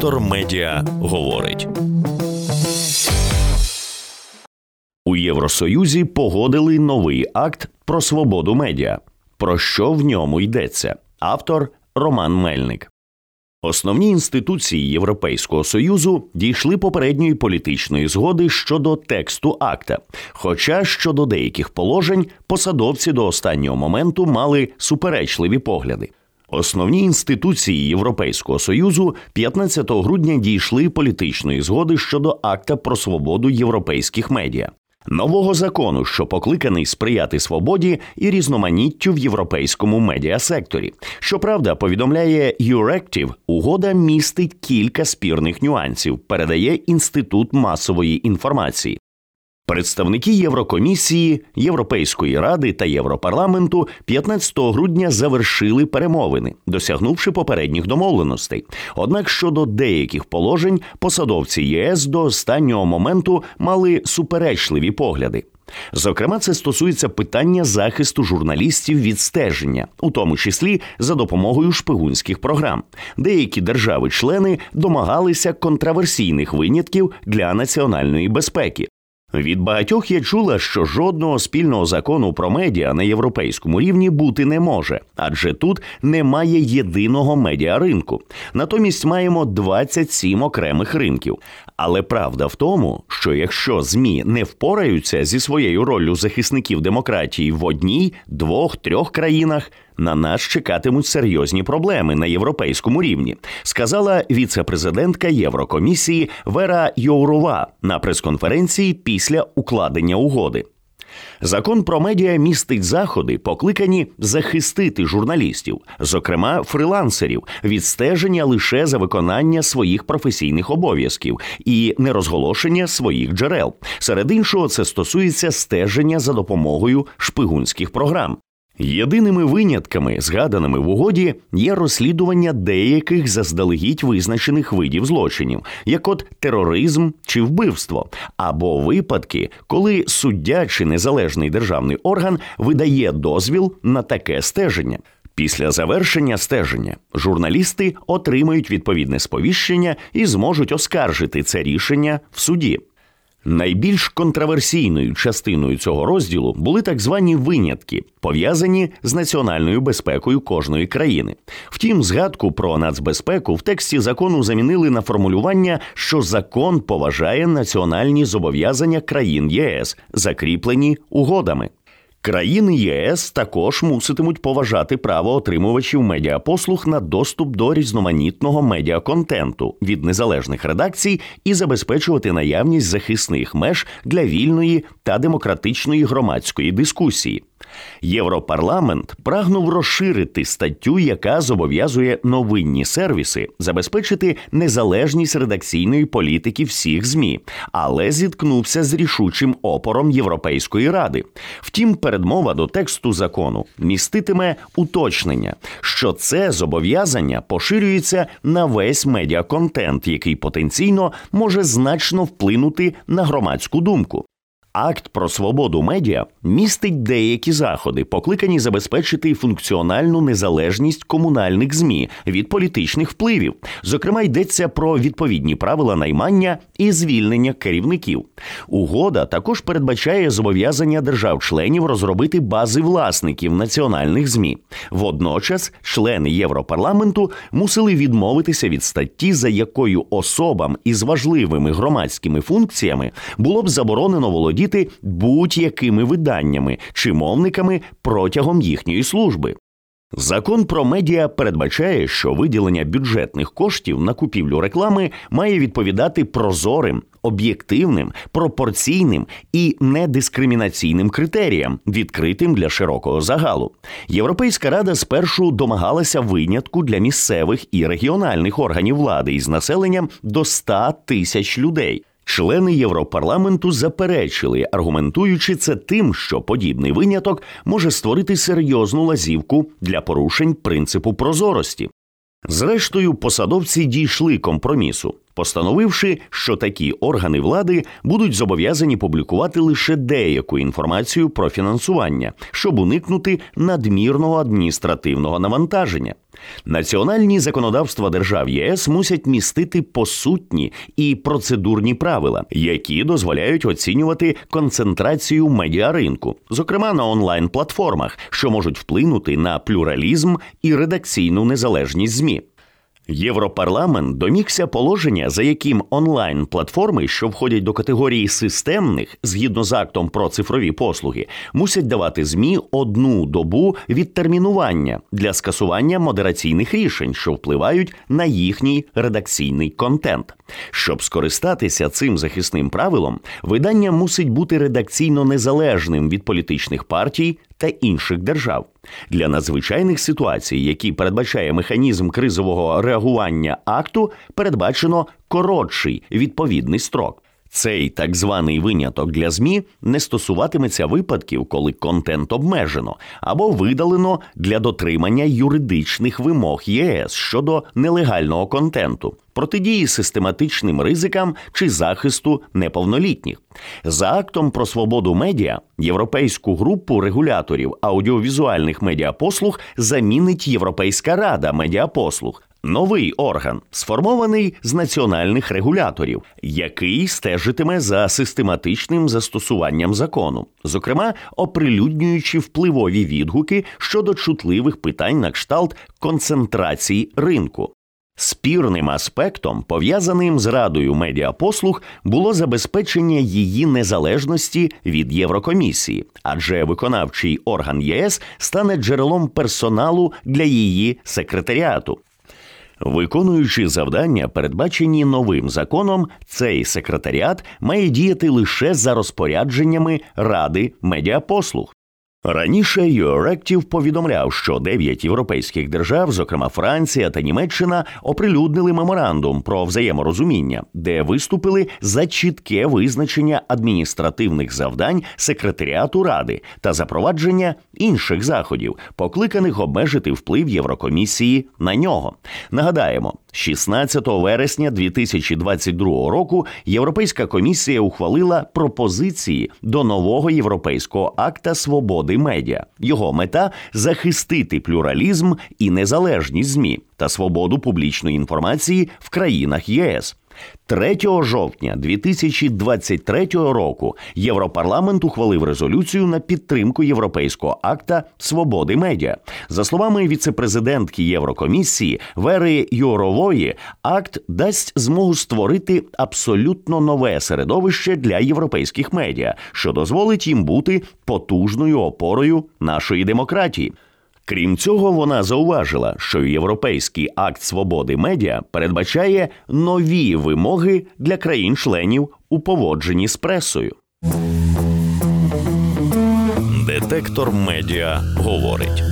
Вектор Медіа говорить. У Євросоюзі погодили новий акт про свободу медіа. Про що в ньому йдеться? Автор Роман Мельник. Основні інституції Європейського союзу дійшли попередньої політичної згоди щодо тексту акта. Хоча щодо деяких положень посадовці до останнього моменту мали суперечливі погляди. Основні інституції Європейського союзу 15 грудня дійшли політичної згоди щодо акта про свободу європейських медіа. Нового закону, що покликаний сприяти свободі і різноманіттю в європейському медіасекторі. Щоправда, повідомляє Euractiv, угода містить кілька спірних нюансів, передає інститут масової інформації. Представники Єврокомісії, Європейської ради та Європарламенту 15 грудня завершили перемовини, досягнувши попередніх домовленостей. Однак щодо деяких положень посадовці ЄС до останнього моменту мали суперечливі погляди. Зокрема, це стосується питання захисту журналістів від стеження, у тому числі за допомогою шпигунських програм. Деякі держави-члени домагалися контраверсійних винятків для національної безпеки. Від багатьох я чула, що жодного спільного закону про медіа на європейському рівні бути не може, адже тут немає єдиного медіаринку. Натомість маємо 27 окремих ринків. Але правда в тому, що якщо змі не впораються зі своєю роллю захисників демократії в одній, двох, трьох країнах, на нас чекатимуть серйозні проблеми на європейському рівні, сказала віце-президентка Єврокомісії Вера Йоурова на прес-конференції після укладення угоди. Закон про медіа містить заходи, покликані захистити журналістів, зокрема фрилансерів, від стеження лише за виконання своїх професійних обов'язків і нерозголошення своїх джерел. Серед іншого, це стосується стеження за допомогою шпигунських програм. Єдиними винятками, згаданими в угоді, є розслідування деяких заздалегідь визначених видів злочинів, як от тероризм чи вбивство, або випадки, коли суддя чи незалежний державний орган видає дозвіл на таке стеження. Після завершення стеження журналісти отримають відповідне сповіщення і зможуть оскаржити це рішення в суді. Найбільш контраверсійною частиною цього розділу були так звані винятки, пов'язані з національною безпекою кожної країни. Втім, згадку про нацбезпеку в тексті закону замінили на формулювання, що закон поважає національні зобов'язання країн ЄС, закріплені угодами. Країни ЄС також муситимуть поважати право отримувачів медіапослуг на доступ до різноманітного медіаконтенту від незалежних редакцій і забезпечувати наявність захисних меж для вільної та демократичної громадської дискусії. Європарламент прагнув розширити статтю, яка зобов'язує новинні сервіси забезпечити незалежність редакційної політики всіх змі, але зіткнувся з рішучим опором Європейської ради. Втім, передмова до тексту закону міститиме уточнення, що це зобов'язання поширюється на весь медіаконтент, який потенційно може значно вплинути на громадську думку. Акт про свободу медіа містить деякі заходи, покликані забезпечити функціональну незалежність комунальних змі від політичних впливів. Зокрема, йдеться про відповідні правила наймання і звільнення керівників. Угода також передбачає зобов'язання держав-членів розробити бази власників національних змі. Водночас, члени Європарламенту мусили відмовитися від статті, за якою особам із важливими громадськими функціями було б заборонено володіти володіти будь-якими виданнями чи мовниками протягом їхньої служби. Закон про медіа передбачає, що виділення бюджетних коштів на купівлю реклами має відповідати прозорим, об'єктивним, пропорційним і недискримінаційним критеріям, відкритим для широкого загалу. Європейська рада спершу домагалася винятку для місцевих і регіональних органів влади із населенням до 100 тисяч людей. Члени Європарламенту заперечили, аргументуючи це тим, що подібний виняток може створити серйозну лазівку для порушень принципу прозорості. Зрештою, посадовці дійшли компромісу, постановивши, що такі органи влади будуть зобов'язані публікувати лише деяку інформацію про фінансування, щоб уникнути надмірного адміністративного навантаження. Національні законодавства держав ЄС мусять містити посутні і процедурні правила, які дозволяють оцінювати концентрацію медіаринку, зокрема на онлайн-платформах, що можуть вплинути на плюралізм і редакційну незалежність змі. Європарламент домігся положення, за яким онлайн-платформи, що входять до категорії системних, згідно з актом про цифрові послуги, мусять давати змі одну добу відтермінування для скасування модераційних рішень, що впливають на їхній редакційний контент. Щоб скористатися цим захисним правилом, видання мусить бути редакційно незалежним від політичних партій та інших держав. Для надзвичайних ситуацій, які передбачає механізм кризового реагування акту, передбачено коротший відповідний строк. Цей так званий виняток для ЗМІ не стосуватиметься випадків, коли контент обмежено або видалено для дотримання юридичних вимог ЄС щодо нелегального контенту, протидії систематичним ризикам чи захисту неповнолітніх. За актом про свободу медіа європейську групу регуляторів аудіовізуальних медіапослуг замінить Європейська рада медіапослуг. Новий орган сформований з національних регуляторів, який стежитиме за систематичним застосуванням закону, зокрема оприлюднюючи впливові відгуки щодо чутливих питань на кшталт концентрації ринку. Спірним аспектом, пов'язаним з радою медіапослуг, було забезпечення її незалежності від Єврокомісії, адже виконавчий орган ЄС стане джерелом персоналу для її секретаріату. Виконуючи завдання, передбачені новим законом, цей секретаріат має діяти лише за розпорядженнями Ради медіапослуг. Раніше Euractiv повідомляв, що дев'ять європейських держав, зокрема Франція та Німеччина, оприлюднили меморандум про взаєморозуміння, де виступили за чітке визначення адміністративних завдань секретаріату ради та запровадження інших заходів, покликаних обмежити вплив Єврокомісії на нього. Нагадаємо, 16 вересня 2022 року Європейська комісія ухвалила пропозиції до нового європейського акта свободи медіа. Його мета захистити плюралізм і незалежність змі та свободу публічної інформації в країнах ЄС. 3 жовтня 2023 року Європарламент ухвалив резолюцію на підтримку європейського акта свободи медіа. За словами віцепрезидентки Єврокомісії Вери Юрової, акт дасть змогу створити абсолютно нове середовище для європейських медіа, що дозволить їм бути потужною опорою нашої демократії. Крім цього, вона зауважила, що європейський акт свободи медіа передбачає нові вимоги для країн-членів у поводженні з пресою. Детектор медіа говорить.